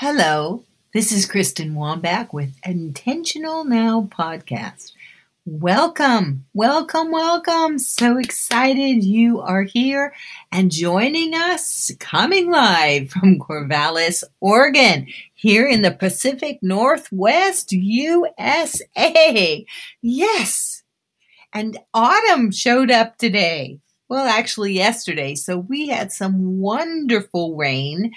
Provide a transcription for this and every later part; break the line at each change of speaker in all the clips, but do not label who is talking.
Hello, this is Kristen Wambach with Intentional Now Podcast. Welcome, welcome, welcome. So excited you are here and joining us, coming live from Corvallis, Oregon, here in the Pacific Northwest, USA. Yes. And autumn showed up today well, actually, yesterday. So we had some wonderful rain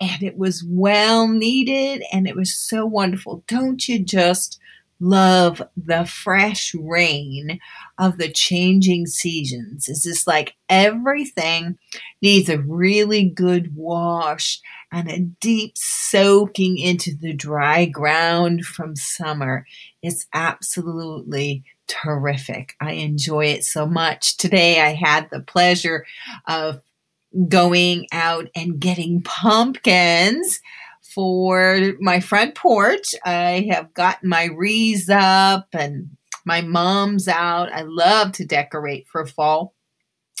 and it was well needed and it was so wonderful. Don't you just love the fresh rain of the changing seasons? It's just like everything needs a really good wash and a deep soaking into the dry ground from summer. It's absolutely terrific. I enjoy it so much. Today I had the pleasure of going out and getting pumpkins for my front porch. I have gotten my wreaths up and my mom's out. I love to decorate for fall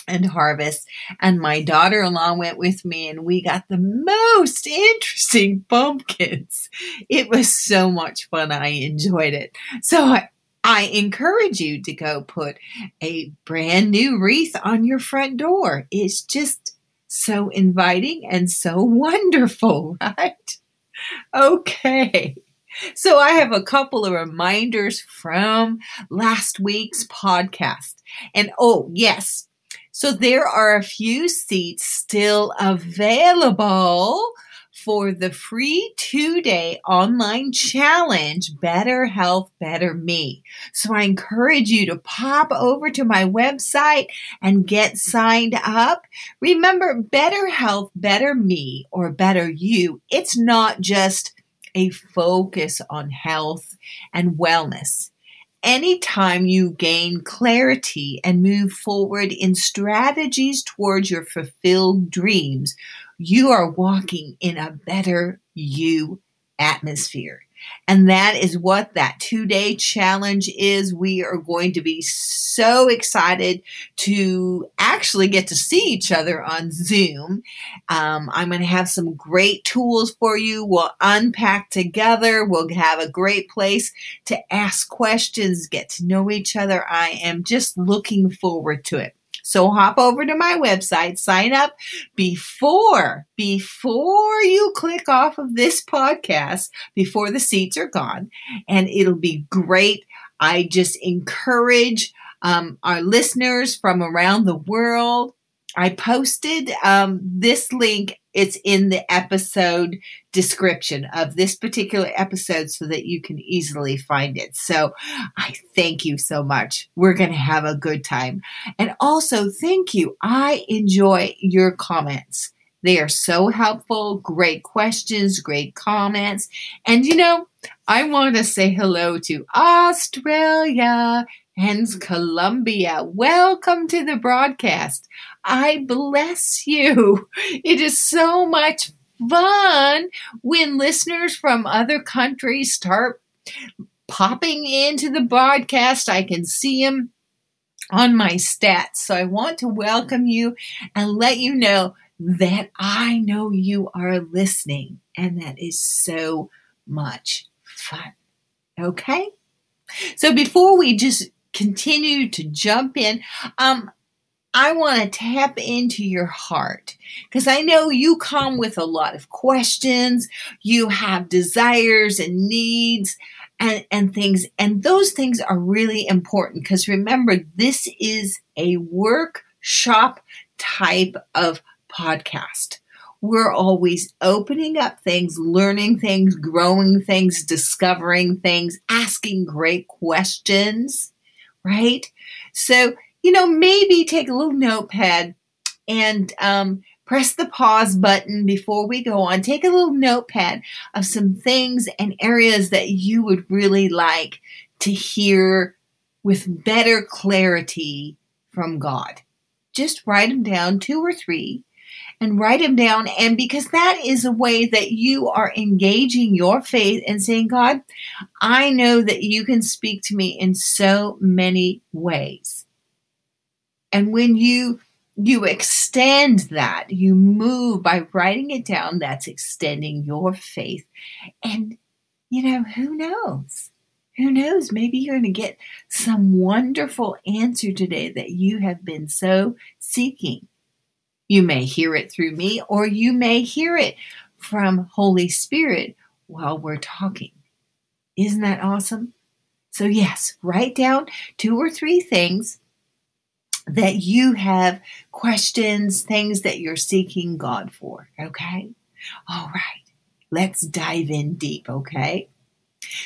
and harvest. And my daughter in law went with me, and we got the most interesting pumpkins. It was so much fun. I enjoyed it. So I, I encourage you to go put a brand new wreath on your front door. It's just so inviting and so wonderful, right? Okay. So I have a couple of reminders from last week's podcast. And oh, yes. So there are a few seats still available for the free two day online challenge, Better Health, Better Me. So I encourage you to pop over to my website and get signed up. Remember, Better Health, Better Me, or Better You, it's not just a focus on health and wellness anytime you gain clarity and move forward in strategies towards your fulfilled dreams, you are walking in a better you atmosphere. And that is what that two day challenge is. We are going to be so excited to actually get to see each other on Zoom. Um, I'm going to have some great tools for you. We'll unpack together. We'll have a great place to ask questions, get to know each other. I am just looking forward to it. So hop over to my website, sign up before, before you click off of this podcast, before the seats are gone, and it'll be great. I just encourage um, our listeners from around the world I posted um, this link. It's in the episode description of this particular episode so that you can easily find it. So I thank you so much. We're going to have a good time. And also, thank you. I enjoy your comments. They are so helpful. Great questions, great comments. And you know, I want to say hello to Australia and Colombia. Welcome to the broadcast. I bless you. It is so much fun when listeners from other countries start popping into the broadcast. I can see them on my stats. So I want to welcome you and let you know that I know you are listening, and that is so much fun. Okay? So before we just continue to jump in. Um, I want to tap into your heart because I know you come with a lot of questions. You have desires and needs and, and things. And those things are really important because remember, this is a workshop type of podcast. We're always opening up things, learning things, growing things, discovering things, asking great questions right? So, you know, maybe take a little notepad and um, press the pause button before we go on. Take a little notepad of some things and areas that you would really like to hear with better clarity from God. Just write them down, two or three, and write them down. And because that is a way that you are engaging your faith and saying, God, I know that you can speak to me in so many ways. And when you you extend that. You move by writing it down. That's extending your faith. And, you know, who knows? Who knows? Maybe you're going to get some wonderful answer today that you have been so seeking. You may hear it through me, or you may hear it from Holy Spirit while we're talking. Isn't that awesome? So, yes, write down two or three things that you have questions, things that you're seeking God for. Okay? All right. Let's dive in deep. Okay?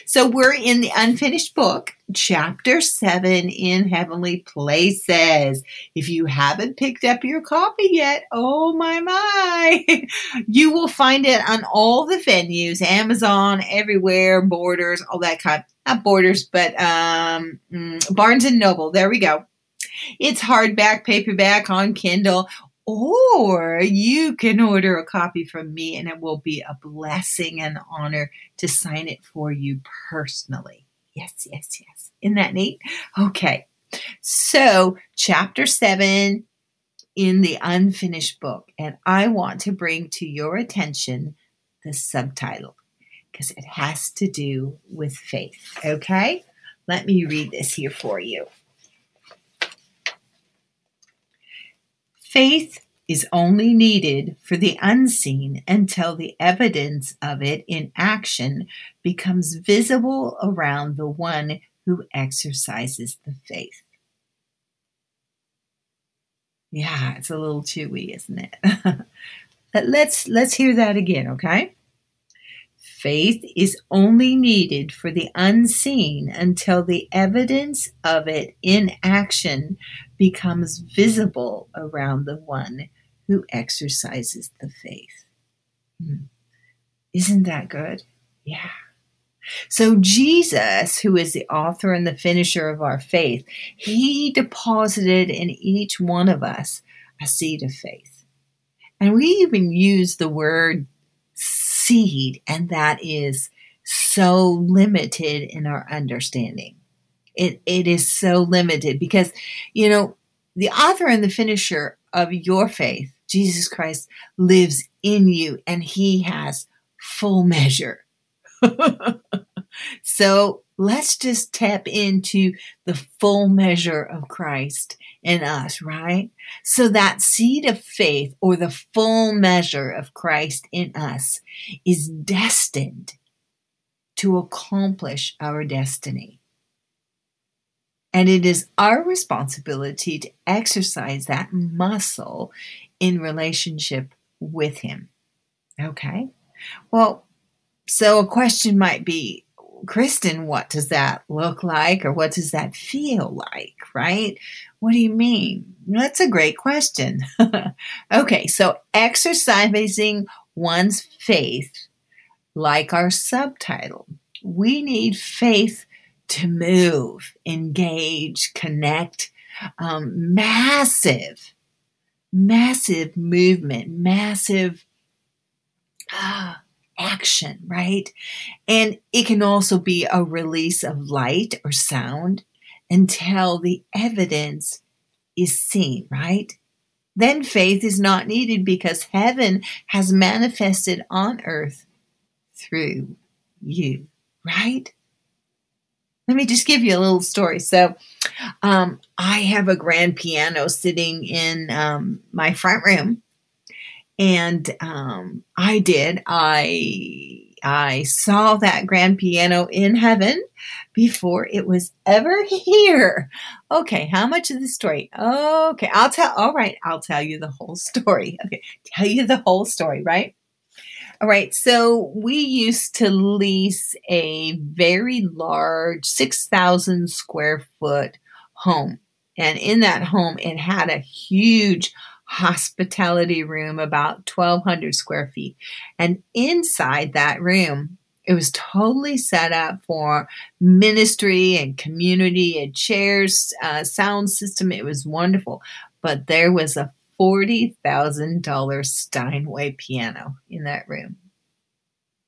So we're in the unfinished book, chapter 7 in Heavenly Places. If you haven't picked up your copy yet, oh my my, you will find it on all the venues, Amazon, everywhere, Borders, all that kind. Not Borders, but um, mm, Barnes and Noble. There we go. It's hardback, paperback on Kindle, or you can order a copy from me and it will be a blessing and honor to sign it for you personally. Yes, yes, yes. Isn't that neat? Okay. So, chapter seven in the unfinished book, and I want to bring to your attention the subtitle because it has to do with faith. Okay? Let me read this here for you. Faith is only needed for the unseen until the evidence of it in action becomes visible around the one who exercises the faith. Yeah, it's a little chewy, isn't it? let's let's hear that again, okay? Faith is only needed for the unseen until the evidence of it in action becomes visible around the one who exercises the faith. Hmm. Isn't that good? Yeah. So, Jesus, who is the author and the finisher of our faith, he deposited in each one of us a seed of faith. And we even use the word seed, and that is so limited in our understanding. It, it is so limited because, you know, the author and the finisher of your faith, Jesus Christ, lives in you and he has full measure. so let's just tap into the full measure of Christ in us, right? So that seed of faith or the full measure of Christ in us is destined to accomplish our destiny. And it is our responsibility to exercise that muscle in relationship with Him. Okay? Well, so a question might be Kristen, what does that look like or what does that feel like, right? What do you mean? That's a great question. okay, so exercising one's faith, like our subtitle, we need faith to move, engage, connect. Um, massive, massive movement, massive. Ah, action, right? And it can also be a release of light or sound until the evidence is seen, right? Then faith is not needed because heaven has manifested on earth through you, right? Let me just give you a little story. So, um, I have a grand piano sitting in um, my front room and um, I did. I I saw that grand piano in heaven before it was ever here. Okay, how much of the story? Okay, I'll tell. All right, I'll tell you the whole story. Okay, tell you the whole story, right? All right, so we used to lease a very large 6,000 square foot home. And in that home, it had a huge hospitality room, about 1,200 square feet. And inside that room, it was totally set up for ministry and community and chairs, uh, sound system. It was wonderful. But there was a $40,000 Steinway piano in that room.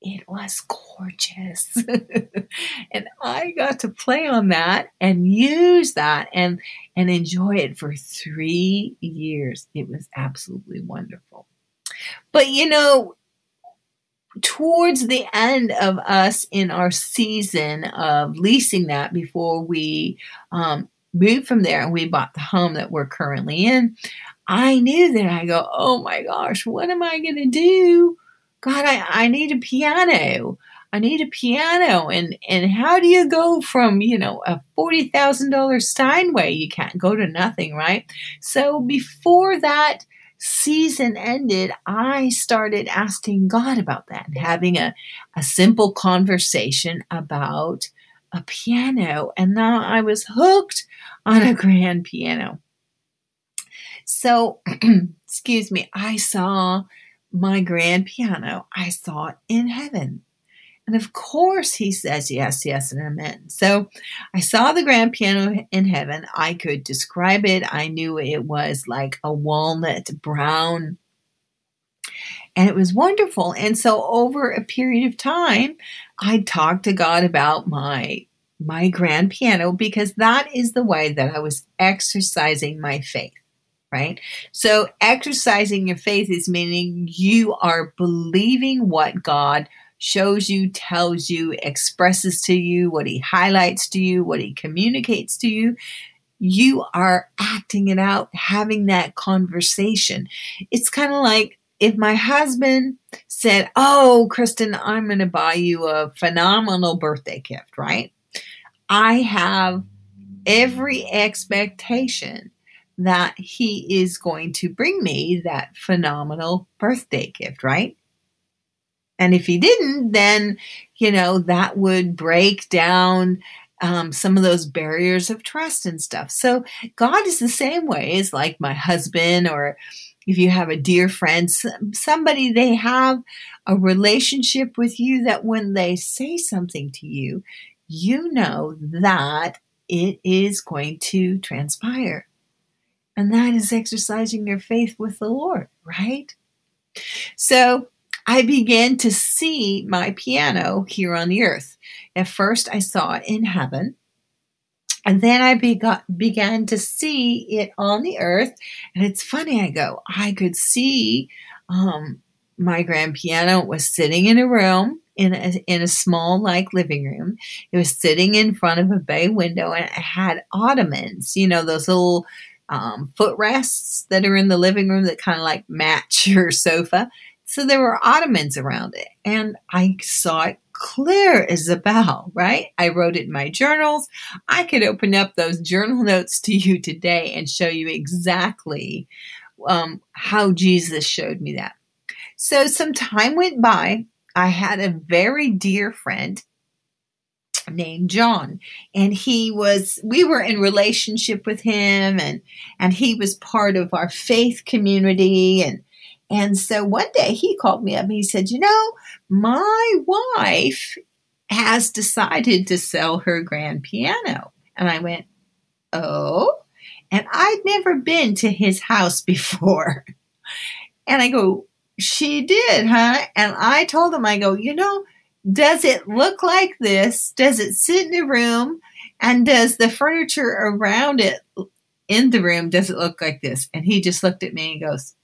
It was gorgeous. and I got to play on that and use that and and enjoy it for 3 years. It was absolutely wonderful. But you know, towards the end of us in our season of leasing that before we um, moved from there and we bought the home that we're currently in, I knew that I go, oh my gosh, what am I going to do? God, I, I need a piano. I need a piano. And, and how do you go from, you know, a $40,000 Steinway? You can't go to nothing, right? So before that season ended, I started asking God about that having a, a simple conversation about a piano. And now I was hooked on a grand piano. So, excuse me, I saw my grand piano, I saw in heaven. And of course, he says yes, yes, and amen. So I saw the grand piano in heaven. I could describe it. I knew it was like a walnut brown. And it was wonderful. And so over a period of time, I talked to God about my my grand piano because that is the way that I was exercising my faith right? So exercising your faith is meaning you are believing what God shows you, tells you, expresses to you, what he highlights to you, what he communicates to you. You are acting it out, having that conversation. It's kind of like if my husband said, Oh, Kristen, I'm going to buy you a phenomenal birthday gift, right? I have every expectation that he is going to bring me that phenomenal birthday gift, right? And if he didn't, then, you know, that would break down um, some of those barriers of trust and stuff. So God is the same way as like my husband, or if you have a dear friend, somebody they have a relationship with you that when they say something to you, you know that it is going to transpire. And that is exercising your faith with the Lord, right? So I began to see my piano here on the earth. At first, I saw it in heaven. And then I begot, began to see it on the earth. And it's funny, I go, I could see um, my grand piano was sitting in a room in a, in a small like living room. It was sitting in front of a bay window and it had ottomans, you know, those little um, footrests that are in the living room that kind of like match your sofa. So there were ottomans around it, and I saw it clear as a bell, right? I wrote it in my journals. I could open up those journal notes to you today and show you exactly um, how Jesus showed me that. So some time went by. I had a very dear friend named John and he was we were in relationship with him and and he was part of our faith community and and so one day he called me up and he said, "You know, my wife has decided to sell her grand piano." And I went, "Oh?" And I'd never been to his house before. And I go, "She did, huh?" And I told him I go, "You know, does it look like this? Does it sit in a room? And does the furniture around it in the room, does it look like this? And he just looked at me and goes,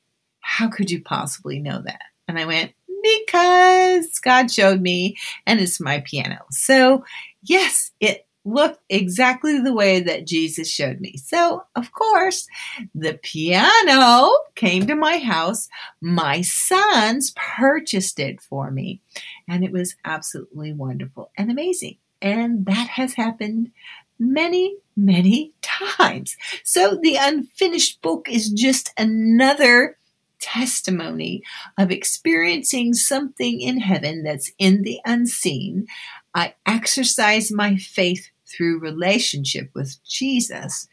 How could you possibly know that? And I went, Because God showed me, and it's my piano. So, yes, it looked exactly the way that Jesus showed me. So, of course, the piano came to my house. My sons purchased it for me, and it was absolutely wonderful and amazing. And that has happened many, many times. So, the unfinished book is just another testimony of experiencing something in heaven that's in the unseen. I exercise my faith through relationship with Jesus,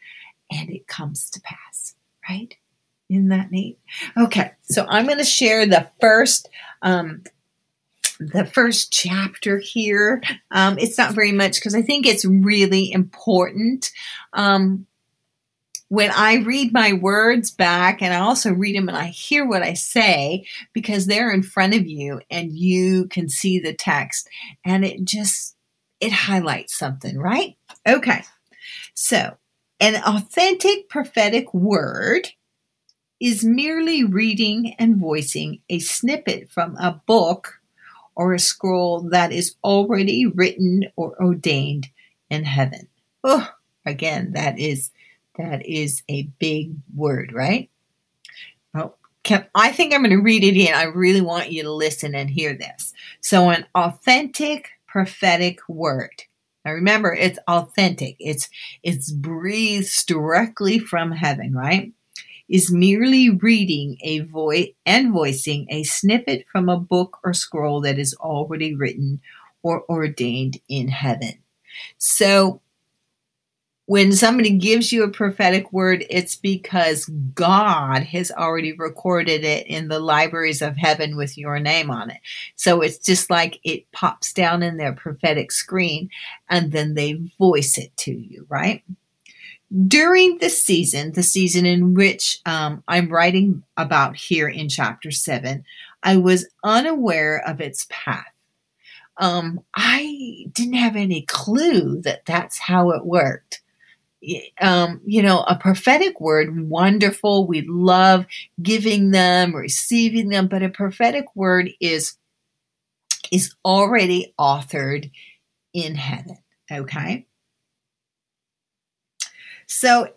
and it comes to pass, right? Isn't that neat? Okay, so I'm going to share the first um, the first chapter here. Um, it's not very much because I think it's really important. Um, when I read my words back and I also read them and I hear what I say because they're in front of you and you can see the text and it just it highlights something, right? Okay. So, an authentic prophetic word is merely reading and voicing a snippet from a book or a scroll that is already written or ordained in heaven. Oh, again, that is that is a big word, right? Oh, I think I'm going to read it in. I really want you to listen and hear this. So, an authentic prophetic word. Now remember, it's authentic. It's it's breathed directly from heaven, right? Is merely reading a voice and voicing a snippet from a book or scroll that is already written or ordained in heaven. So when somebody gives you a prophetic word, it's because God has already recorded it in the libraries of heaven with your name on it. So it's just like it pops down in their prophetic screen and then they voice it to you, right? During the season, the season in which um, I'm writing about here in chapter seven, I was unaware of its path. Um, I didn't have any clue that that's how it worked um, you know, a prophetic word, wonderful. We love giving them, receiving them, but a prophetic word is is already authored in heaven. Okay. So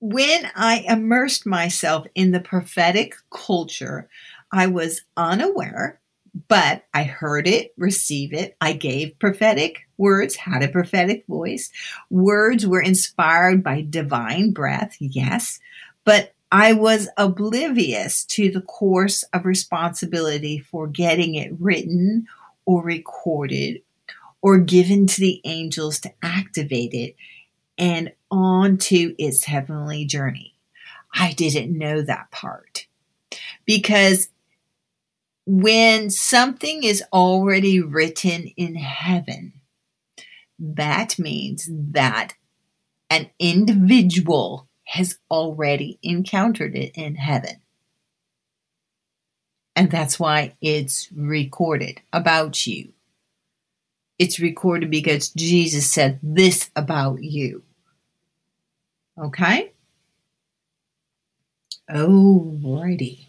when I immersed myself in the prophetic culture, I was unaware but I heard it, receive it. I gave prophetic words, had a prophetic voice. Words were inspired by divine breath, yes, but I was oblivious to the course of responsibility for getting it written or recorded or given to the angels to activate it and on to its heavenly journey. I didn't know that part because when something is already written in heaven, that means that an individual has already encountered it in heaven. And that's why it's recorded about you. It's recorded because Jesus said this about you. Okay? Oh, Alrighty.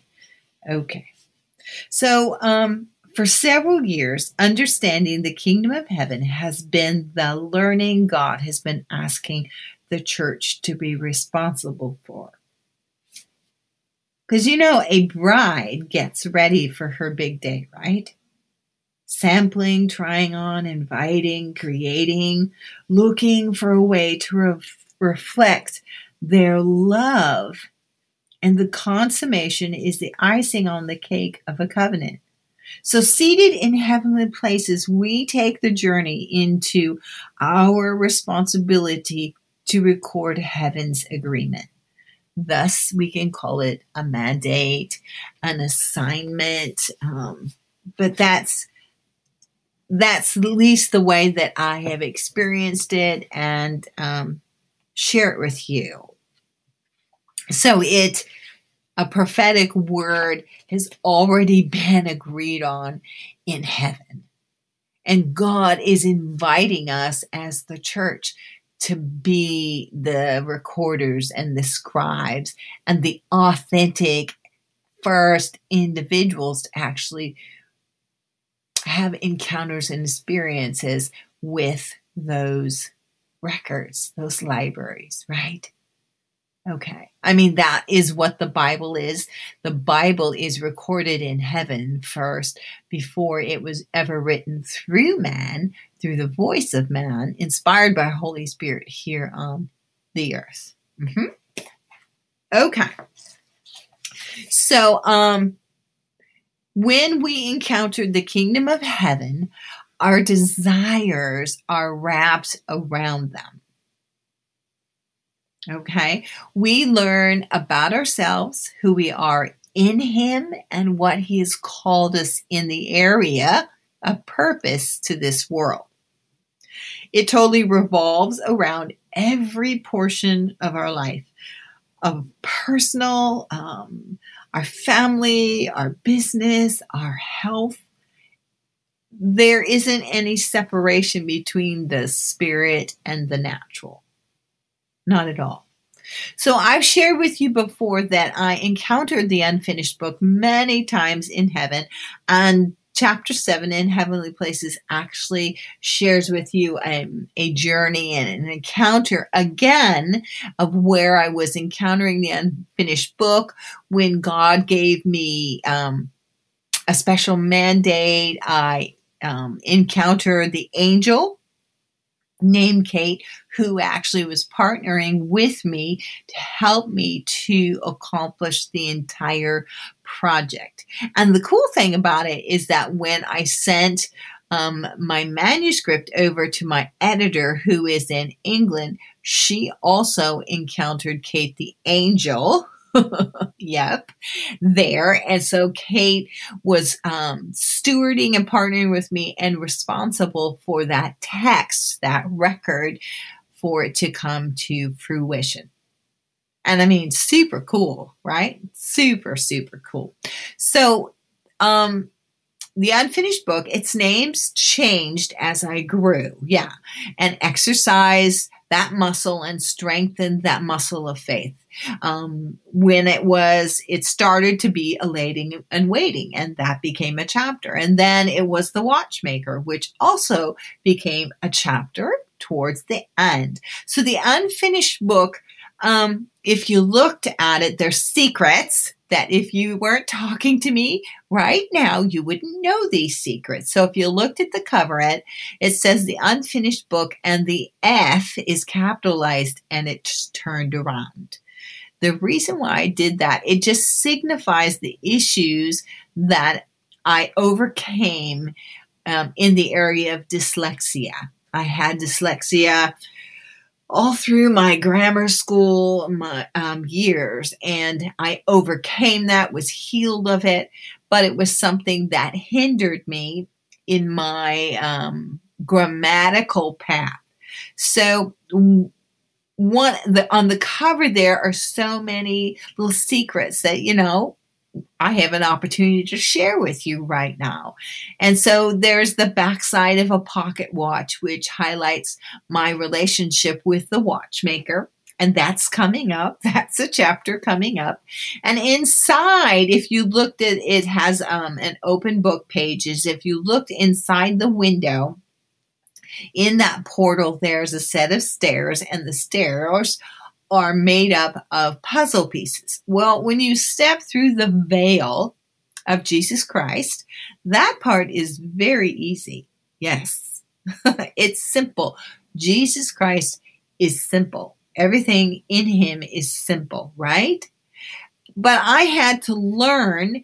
Okay. So, um, for several years, understanding the kingdom of heaven has been the learning God has been asking the church to be responsible for. Because you know, a bride gets ready for her big day, right? Sampling, trying on, inviting, creating, looking for a way to re- reflect their love and the consummation is the icing on the cake of a covenant. So, seated in heavenly places, we take the journey into our responsibility to record heaven's agreement. Thus, we can call it a mandate, an assignment, um, but that's that's at least the way that I have experienced it and um, share it with you. So it a prophetic word has already been agreed on in heaven. And God is inviting us as the church to be the recorders and the scribes and the authentic first individuals to actually have encounters and experiences with those records, those libraries, right? Okay. I mean, that is what the Bible is. The Bible is recorded in heaven first before it was ever written through man, through the voice of man, inspired by Holy Spirit here on the earth. Mm-hmm. Okay. So, um, when we encountered the kingdom of heaven, our desires are wrapped around them. Okay. We learn about ourselves, who we are in Him, and what He has called us in the area of purpose to this world. It totally revolves around every portion of our life. of personal, um, our family, our business, our health. There isn't any separation between the spirit and the natural. Not at all. So I've shared with you before that I encountered the unfinished book many times in heaven and chapter 7 in heavenly places actually shares with you um, a journey and an encounter again of where i was encountering the unfinished book when god gave me um, a special mandate i um, encountered the angel named Kate, who actually was partnering with me to help me to accomplish the entire project. And the cool thing about it is that when I sent um, my manuscript over to my editor, who is in England, she also encountered Kate the Angel yep, there. And so Kate was um, stewarding and partnering with me and responsible for that text, that record, for it to come to fruition. And I mean, super cool, right? Super, super cool. So, um, the unfinished book, its name's changed as I grew. Yeah. And exercise that muscle and strengthened that muscle of faith. Um, when it was, it started to be elating and waiting, and that became a chapter. And then it was the watchmaker, which also became a chapter towards the end. So the unfinished book, um, if you looked at it, there's secrets that if you weren't talking to me right now, you wouldn't know these secrets. So if you looked at the cover, it it says the unfinished book, and the F is capitalized, and it's turned around. The reason why I did that, it just signifies the issues that I overcame um, in the area of dyslexia. I had dyslexia all through my grammar school my um, years and i overcame that was healed of it but it was something that hindered me in my um, grammatical path so one the on the cover there are so many little secrets that you know I have an opportunity to share with you right now. And so there's the backside of a pocket watch, which highlights my relationship with the watchmaker. And that's coming up. That's a chapter coming up. And inside, if you looked at it, has um, an open book pages. If you looked inside the window, in that portal, there's a set of stairs, and the stairs are made up of puzzle pieces. Well, when you step through the veil of Jesus Christ, that part is very easy. Yes, it's simple. Jesus Christ is simple. Everything in him is simple, right? But I had to learn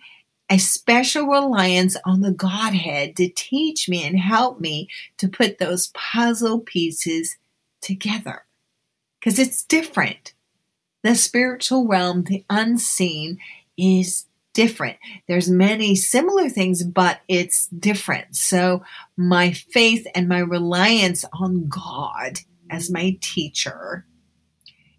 a special reliance on the Godhead to teach me and help me to put those puzzle pieces together because it's different. The spiritual realm, the unseen, is different. There's many similar things, but it's different. So my faith and my reliance on God as my teacher,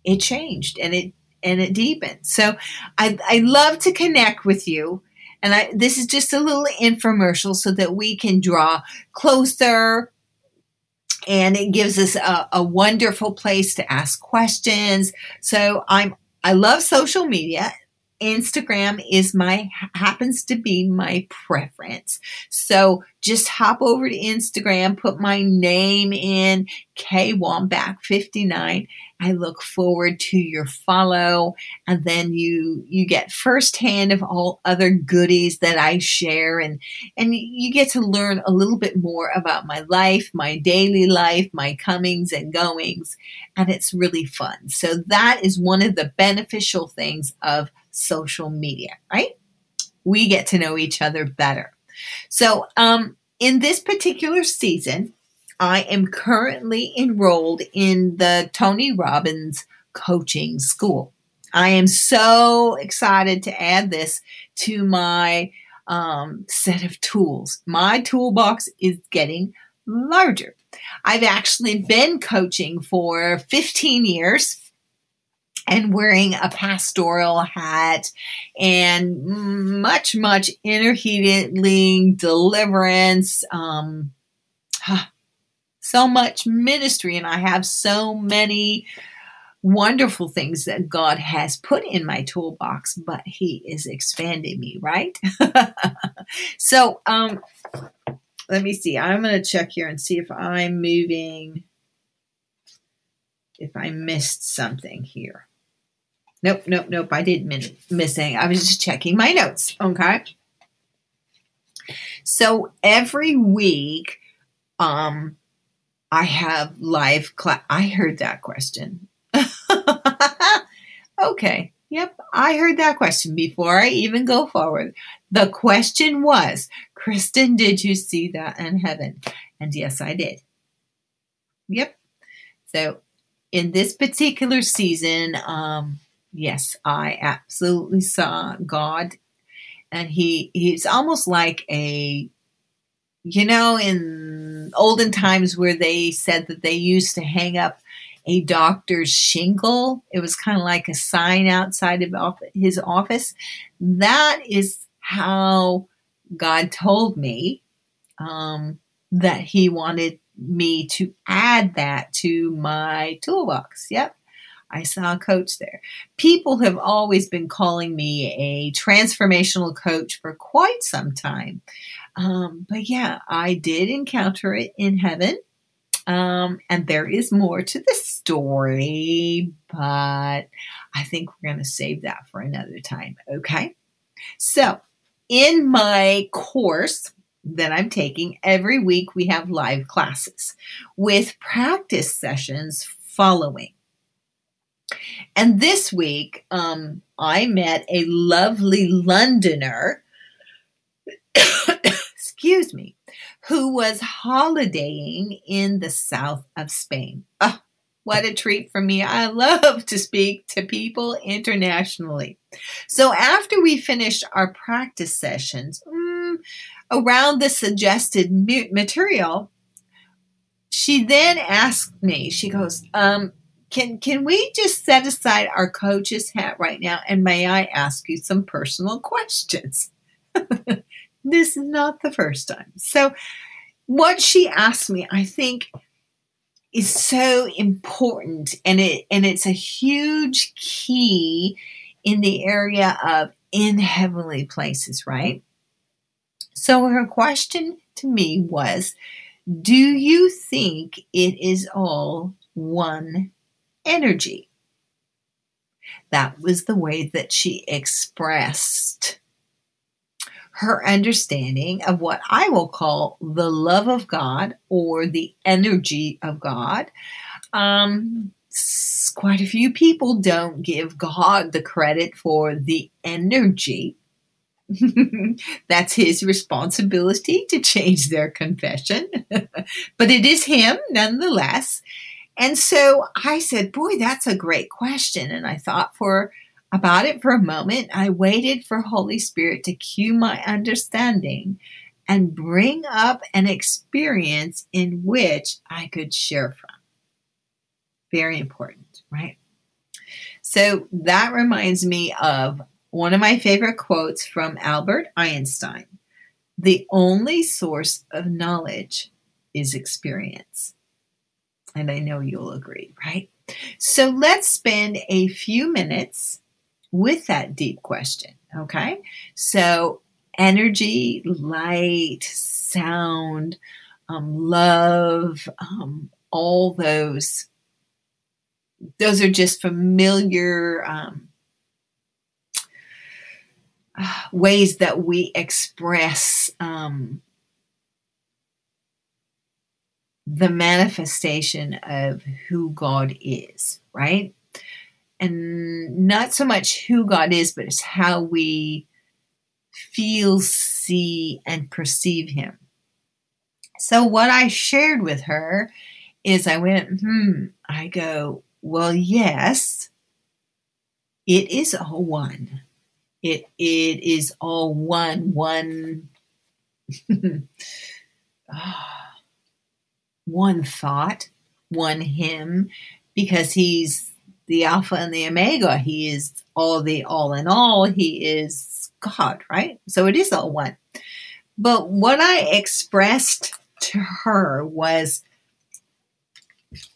it changed and it and it deepened. So I, I love to connect with you. And I, this is just a little infomercial so that we can draw closer, and it gives us a, a, wonderful place to ask questions. So I'm I love social media. Instagram is my happens to be my preference. So just hop over to Instagram, put my name in K Wambach 59. I look forward to your follow and then you you get firsthand of all other goodies that I share and and you get to learn a little bit more about my life, my daily life, my comings and goings and it's really fun. So that is one of the beneficial things of social media, right? We get to know each other better. So, um, in this particular season, I am currently enrolled in the Tony Robbins coaching school. I am so excited to add this to my um, set of tools. My toolbox is getting larger. I've actually been coaching for 15 years and wearing a pastoral hat and much, much inner healing, deliverance, um, so much ministry. And I have so many wonderful things that God has put in my toolbox, but He is expanding me, right? so, um, let me see. I'm going to check here and see if I'm moving, if I missed something here. Nope, nope, nope. I didn't miss anything. I was just checking my notes. Okay. So every week, um, I have live class. I heard that question. okay. Yep. I heard that question before I even go forward. The question was, Kristen, did you see that in heaven? And yes, I did. Yep. So in this particular season, um, yes, I absolutely saw God, and he he's almost like a, you know, in olden times where they said that they used to hang up a doctor's shingle. It was kind of like a sign outside of his office. That is how God told me um, that He wanted me to add that to my toolbox. Yep. I saw a coach there. People have always been calling me a transformational coach for quite some time. Um, but yeah, I did encounter it in heaven. Um, and there is more to the story, but I think we're going to save that for another time. Okay. So, in my course, that I'm taking, every week we have live classes with practice sessions following. And this week, um, I met a lovely Londoner, excuse me, who was holidaying in the south of Spain. Oh, what a treat for me. I love to speak to people internationally. So after we finished our practice sessions, mm, around the suggested material, she then asked me, she goes, um, can can we just set aside our coach's hat right now and may I ask you some personal questions? this is not the first time. So what she asked me, I think is so important and it and it's a huge key in the area of in heavenly places, right? So her question to me was, do you think it is all one energy? That was the way that she expressed her understanding of what I will call the love of God or the energy of God. Um, quite a few people don't give God the credit for the energy. That's his responsibility to change their confession, but it is him nonetheless. And so I said, Boy, that's a great question. And I thought for about it for a moment. I waited for Holy Spirit to cue my understanding and bring up an experience in which I could share from. Very important, right? So that reminds me of one of my favorite quotes from Albert Einstein The only source of knowledge is experience. And I know you'll agree, right? So let's spend a few minutes with that deep question. Okay. So, energy, light, sound, um, love, um, all those, those are just familiar um, ways that we express um, the manifestation of who God is, right? and not so much who God is, but it's how we feel, see, and perceive Him. So, what I shared with her is I went, hmm, I go, well, yes, it is all one. It, it is all one, one, one thought, one him, because he's the Alpha and the Omega. He is all the all in all. He is God, right? So it is all one. But what I expressed to her was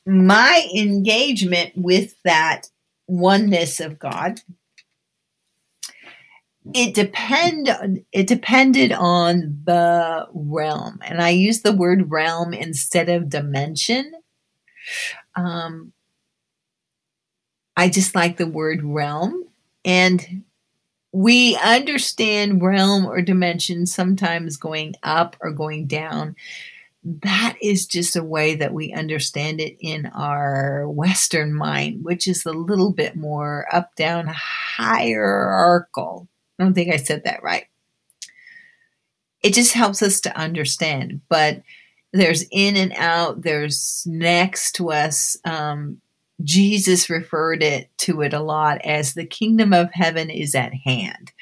my engagement with that oneness of God. It depend it depended on the realm, and I use the word realm instead of dimension. Um, I just like the word realm, and we understand realm or dimension sometimes going up or going down that is just a way that we understand it in our Western mind, which is a little bit more up down hierarchical. I don't think I said that right. It just helps us to understand, but there's in and out, there's next to us. Um, Jesus referred it to it a lot as the kingdom of heaven is at hand.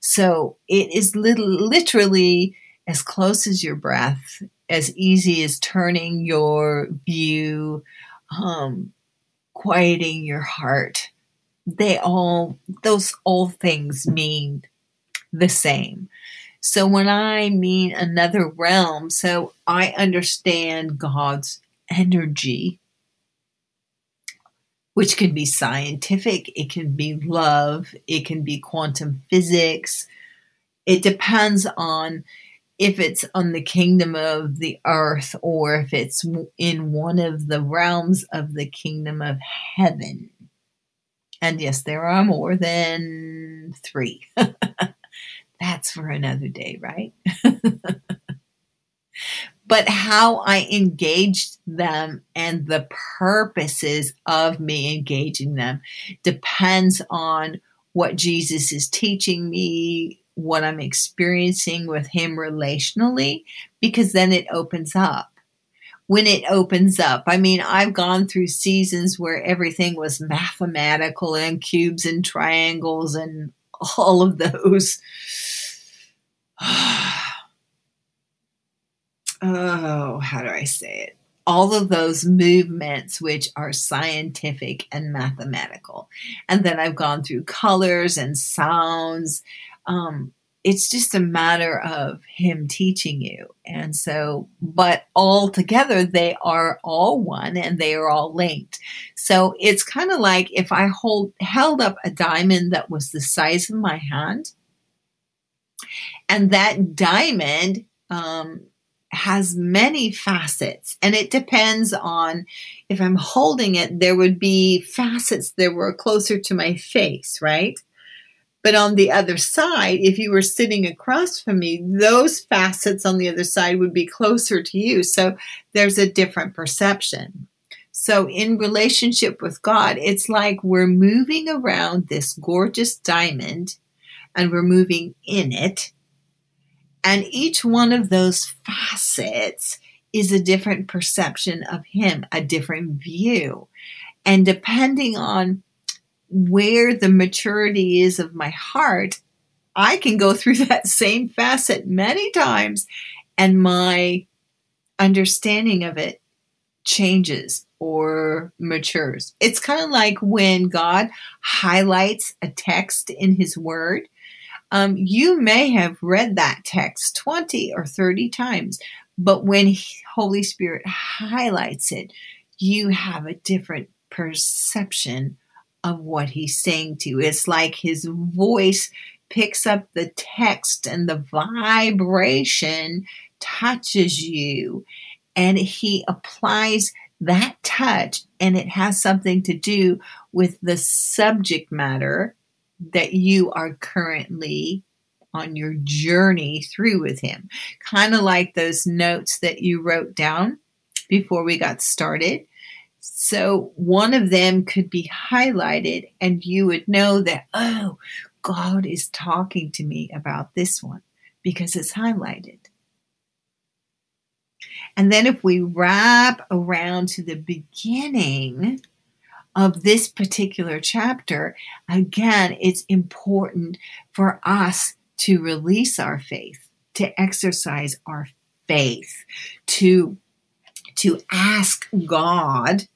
So it is literally as close as your breath as easy as turning your view, um, quieting your heart. They all, those all things mean the same. So when I mean another realm, so I understand God's energy, which can be scientific, it can be love, it can be quantum physics. It depends on if it's on the kingdom of the earth or if it's in one of the realms of the kingdom of heaven. And yes, there are more than three. That's for another day, right? but how I engaged them and the purposes of me engaging them depends on what Jesus is teaching me, what I'm experiencing with him relationally because then it opens up. When it opens up, I mean, I've gone through seasons where everything was mathematical and cubes and triangles and all of those. oh, how do I say it? all of those movements which are scientific and mathematical. And then I've gone through colors and sounds um, it's just a matter of him teaching you. And so, but all together, they are all one and they are all linked. So it's kind of like if I hold, held up a diamond that was the size of my hand, and that diamond, um, has many facets and it depends on if I'm holding it, there would be facets that were closer to my face, right? But on the other side, if you were sitting across from me, those facets on the other side would be closer to you. So there's a different perception. So in relationship with God, it's like we're moving around this gorgeous diamond and we're moving in it. And each one of those facets is a different perception of Him, a different view. And depending on where the maturity is of my heart, I can go through that same facet many times and my understanding of it changes or matures. It's kind of like when God highlights a text in His Word. Um, you may have read that text 20 or 30 times, but when Holy Spirit highlights it, you have a different perception of what he's saying to you. It's like his voice picks up the text and the vibration touches you and he applies that touch and it has something to do with the subject matter that you are currently on your journey through with him. Kind of like those notes that you wrote down before we got started. So one of them could be highlighted, and you would know that, oh, God is talking to me about this one because it's highlighted. And then if we wrap around to the beginning of this particular chapter, again, it's important for us to release our faith, to exercise our faith, to to ask God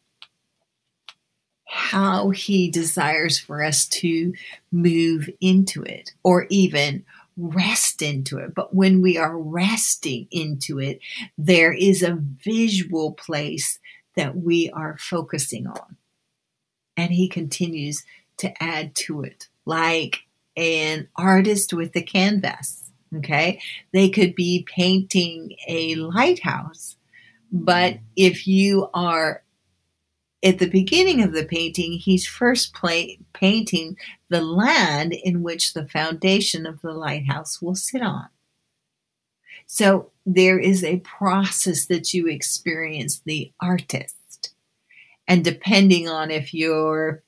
how He desires for us to move into it or even rest into it. But when we are resting into it, there is a visual place that we are focusing on. And He continues to add to it, like an artist with the canvas. Okay. They could be painting a lighthouse, but if you are at the beginning of the painting, he's first play, painting the land in which the foundation of the lighthouse will sit on. So there is a process that you experience the artist. And depending on if you're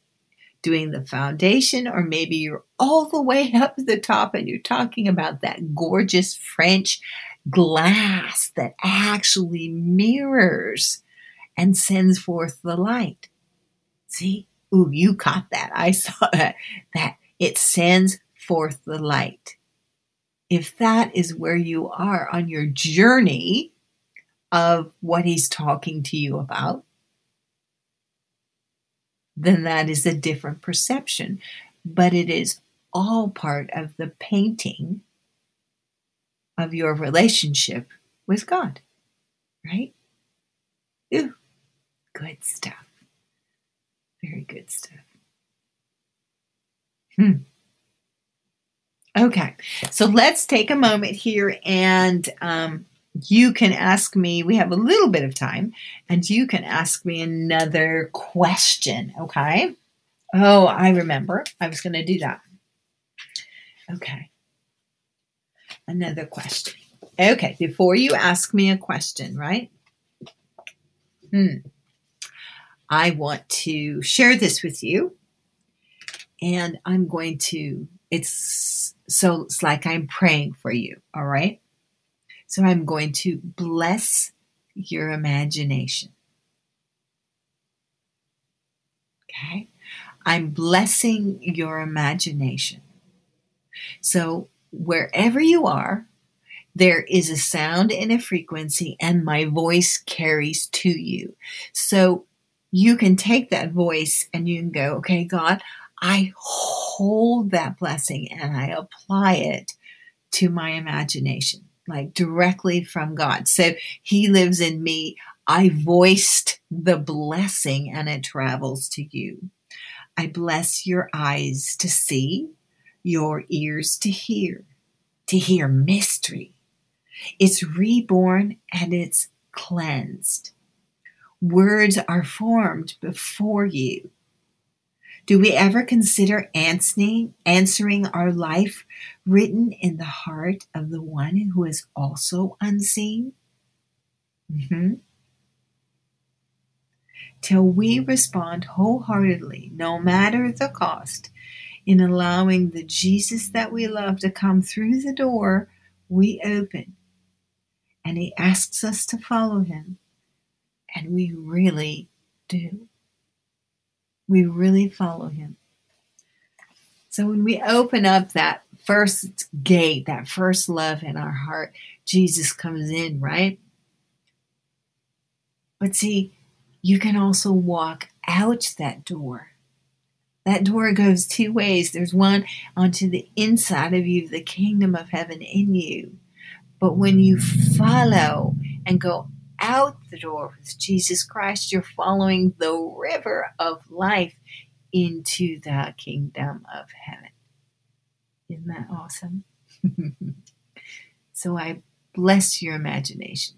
doing the foundation, or maybe you're all the way up to the top and you're talking about that gorgeous French glass that actually mirrors and sends forth the light. See? Ooh, you caught that. I saw that. That it sends forth the light. If that is where you are on your journey of what he's talking to you about, then that is a different perception. But it is all part of the painting of your relationship with God, right? Ooh, good stuff. Very good stuff. Hmm. Okay, so let's take a moment here and um, you can ask me, we have a little bit of time, and you can ask me another question, okay? Oh, I remember. I was going to do that. Okay. Another question. Okay, before you ask me a question, right? Hmm. I want to share this with you. And I'm going to, it's so it's like I'm praying for you, all right? So I'm going to bless your imagination. Okay? I'm blessing your imagination. So wherever you are, there is a sound and a frequency, and my voice carries to you. So you can take that voice and you can go, okay, God, I hold that blessing and I apply it to my imagination like directly from God. So He lives in me. I voiced the blessing and it travels to you. I bless your eyes to see, your ears to hear, to hear mystery. It's reborn and it's cleansed. Words are formed before you. Do we ever consider answering, answering our life written in the heart of the one who is also unseen? Mm-hmm. Till we respond wholeheartedly, no matter the cost, in allowing the Jesus that we love to come through the door we open. And he asks us to follow him. And we really do we really follow him. So when we open up that first gate, that first love in our heart, Jesus comes in, right? But see, you can also walk out that door. That door goes two ways. There's one onto the inside of you, the kingdom of heaven in you. But when you follow and go out the door with Jesus Christ, you're following the river of life into the kingdom of heaven. Isn't that awesome? so I bless your imagination.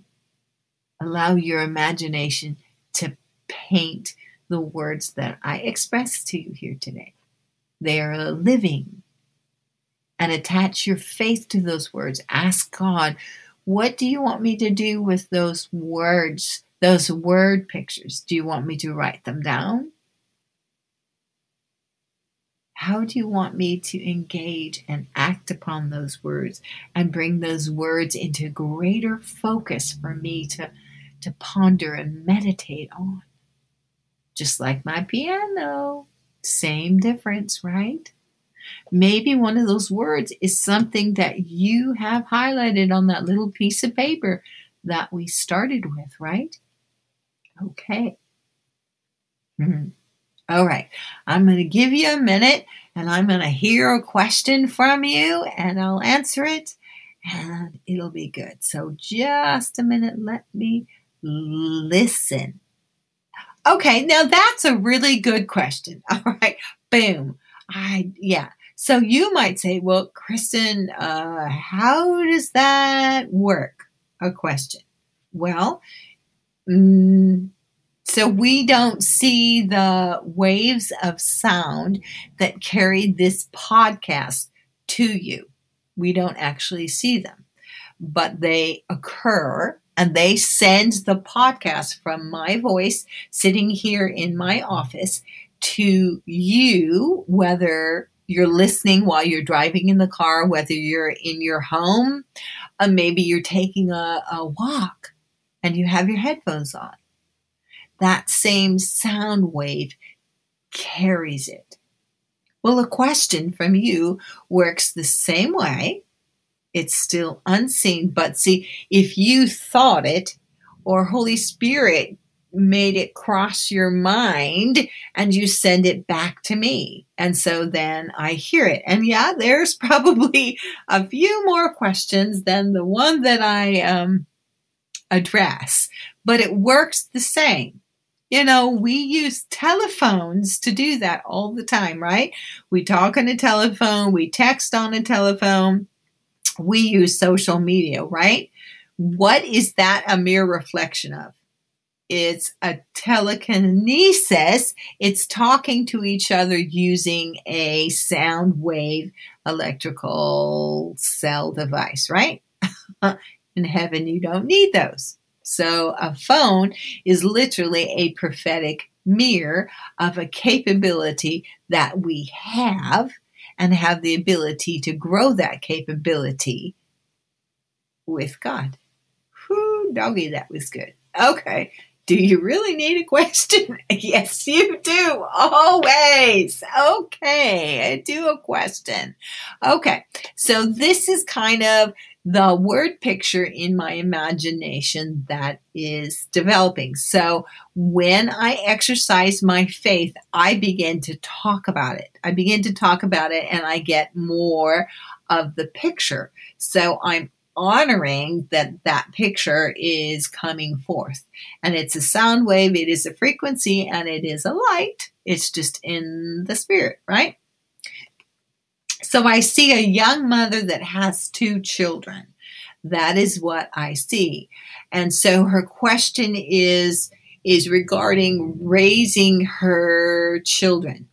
Allow your imagination to paint the words that I express to you here today. They are living. And attach your faith to those words. Ask God, what do you want me to do with those words, those word pictures? Do you want me to write them down? How do you want me to engage and act upon those words and bring those words into greater focus for me to, to ponder and meditate on? Just like my piano, same difference, right? Maybe one of those words is something that you have highlighted on that little piece of paper that we started with, right? Okay. Mm-hmm. All right, I'm going to give you a minute and I'm going to hear a question from you and I'll answer it and it'll be good. So, just a minute, let me listen. Okay, now that's a really good question. All right, boom. I, yeah. So you might say, well, Kristen, uh, how does that work? A question. Well, mm, so we don't see the waves of sound that carry this podcast to you. We don't actually see them, but they occur and they send the podcast from my voice sitting here in my office to you, whether you're listening while you're driving in the car, whether you're in your home, uh, maybe you're taking a, a walk and you have your headphones on that same sound wave carries it. Well, a question from you works the same way. It's still unseen, but see, if you thought it or Holy Spirit made it cross your mind and you send it back to me. And so then I hear it. And yeah, there's probably a few more questions than the one that I um, address, but it works the same. You know, we use telephones to do that all the time, right? We talk on a telephone, we text on a telephone, we use social media, right? What is that a mere reflection of? It's a telekinesis. It's talking to each other using a sound wave electrical cell device, right? In heaven, you don't need those. So a phone is literally a prophetic mirror of a capability that we have and have the ability to grow that capability with God. Whoo, doggy, that was good. Okay. Do you really need a question? yes, you do. Always. Okay. I do a question. Okay. So this is kind of the word picture in my imagination that is developing. So when I exercise my faith, I begin to talk about it. I begin to talk about it and I get more of the picture. So I'm honoring that that picture is coming forth. And it's a sound wave, it is a frequency, and it is a light. It's just in the spirit, right? So I see a young mother that has two children. That is what I see. And so her question is is regarding raising her children.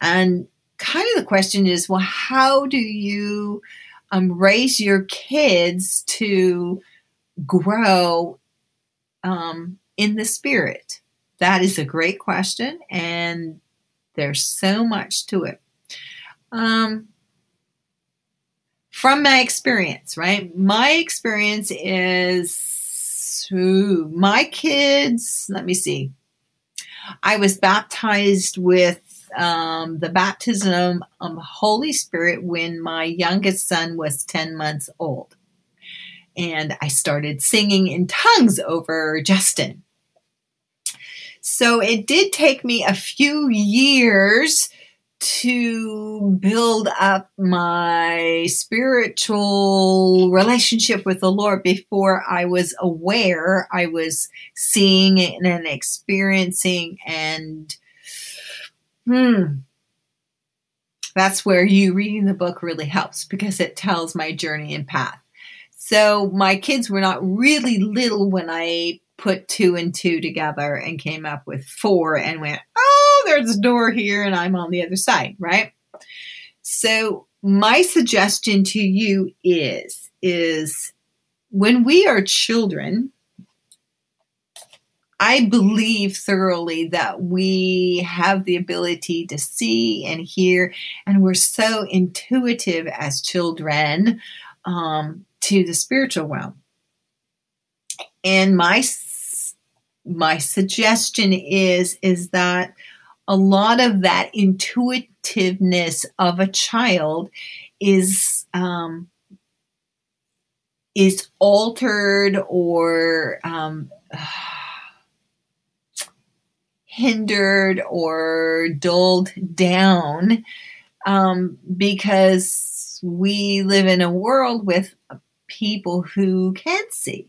And kind of the question is, well, how do you um, raise your kids to grow um, in the spirit? That is a great question, and there's so much to it. Um, from my experience, right? My experience is ooh, my kids, let me see. I was baptized with um, the baptism of the Holy Spirit when my youngest son was 10 months old. And I started singing in tongues over Justin. So it did take me a few years to build up my spiritual relationship with the Lord before I was aware I was seeing and experiencing and hmm that's where you reading the book really helps because it tells my journey and path. So my kids were not really little when I put two and two together and came up with four and went, oh, there's a door here and I'm on the other side, right? So my suggestion to you is is when we are children, I believe thoroughly that we have the ability to see and hear, and we're so intuitive as children um, to the spiritual realm. And my my suggestion is is that a lot of that intuitiveness of a child is um, is altered or um, hindered or dulled down um, because we live in a world with people who can't see.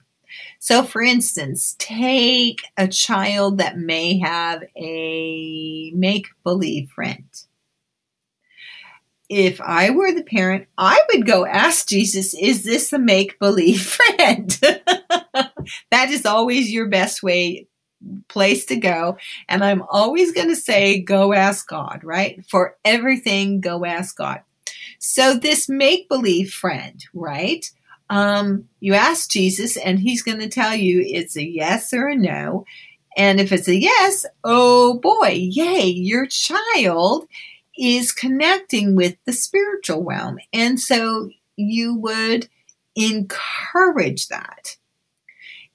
So, for instance, take a child that may have a make believe friend. If I were the parent, I would go ask Jesus, Is this a make believe friend? that is always your best way place to go. And I'm always going to say, go ask God, right? For everything, go ask God. So this make believe friend, right? Um, you ask Jesus, and he's going to tell you it's a yes or a no. And if it's a yes, oh boy, yay, your child is connecting with the spiritual realm. And so you would encourage that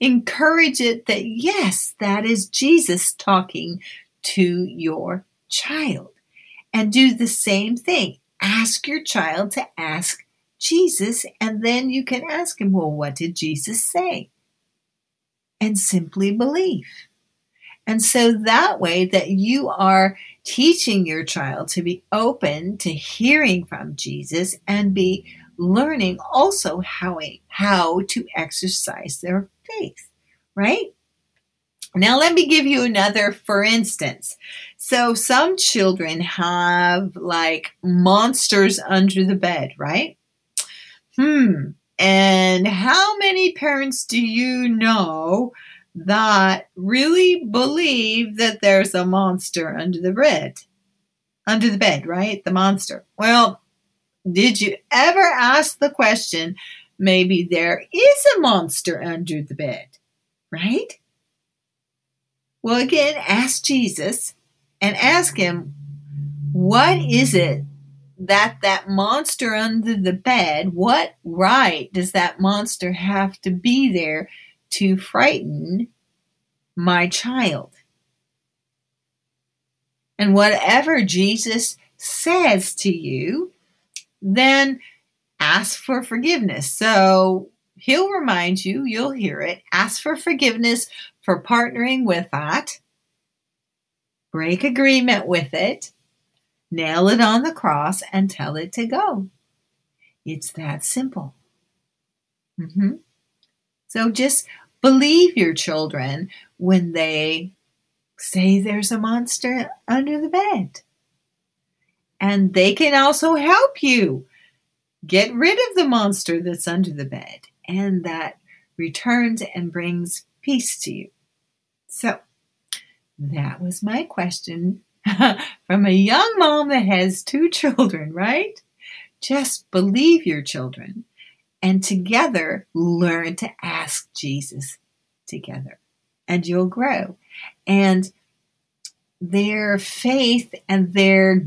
encourage it that yes, that is Jesus talking to your child. And do the same thing. Ask your child to ask Jesus, and then you can ask him, well, what did Jesus say? And simply believe. And so that way that you are teaching your child to be open to hearing from Jesus and be learning also how, how to exercise their faith, right? Now, let me give you another for instance. So, some children have like monsters under the bed, right? Hmm. And how many parents do you know that really believe that there's a monster under the bed? Under the bed, right? The monster. Well, did you ever ask the question, maybe there is a monster under the bed, right? Well, again, ask Jesus and ask him, what is it that that monster under the bed, what right does that monster have to be there to frighten my child? And whatever Jesus says to you, then ask for forgiveness. So he'll remind you, you'll hear it. Ask for forgiveness for partnering with that. Break agreement with it. Nail it on the cross and tell it to go. It's that simple. Mm-hmm. So just believe your children when they say there's a monster under the bed. And they can also help you get rid of the monster that's under the bed and that returns and brings peace to you. So, that was my question from a young mom that has two children, right? Just believe your children and together learn to ask Jesus together, and you'll grow. And their faith and their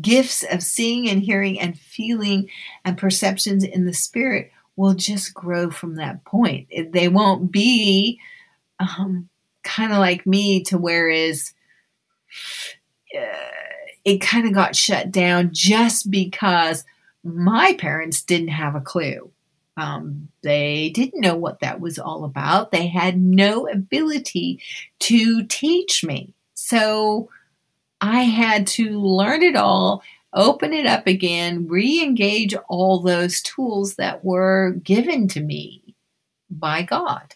gifts of seeing and hearing and feeling and perceptions in the spirit will just grow from that point. They won't be um, kind of like me to where is uh, it kind of got shut down just because my parents didn't have a clue. Um, they didn't know what that was all about. They had no ability to teach me. So I had to learn it all, open it up again, re engage all those tools that were given to me by God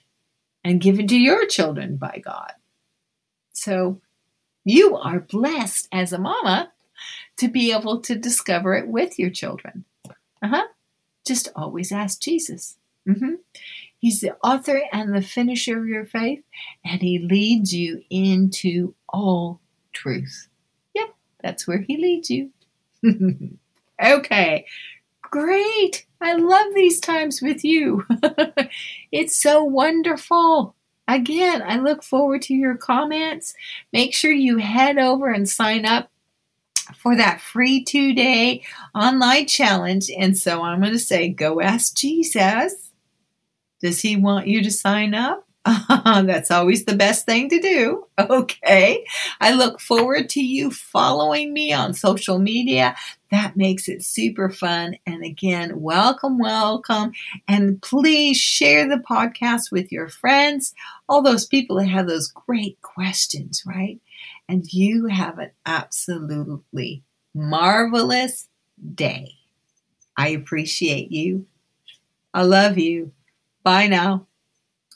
and given to your children by God. So you are blessed as a mama to be able to discover it with your children. Uh huh. Just always ask Jesus. Mm-hmm. He's the author and the finisher of your faith, and He leads you into all truth. That's where he leads you. okay, great. I love these times with you. it's so wonderful. Again, I look forward to your comments. Make sure you head over and sign up for that free two day online challenge. And so I'm going to say, go ask Jesus. Does he want you to sign up? That's always the best thing to do. Okay. I look forward to you following me on social media. That makes it super fun. And again, welcome, welcome. And please share the podcast with your friends, all those people that have those great questions, right? And you have an absolutely marvelous day. I appreciate you. I love you. Bye now.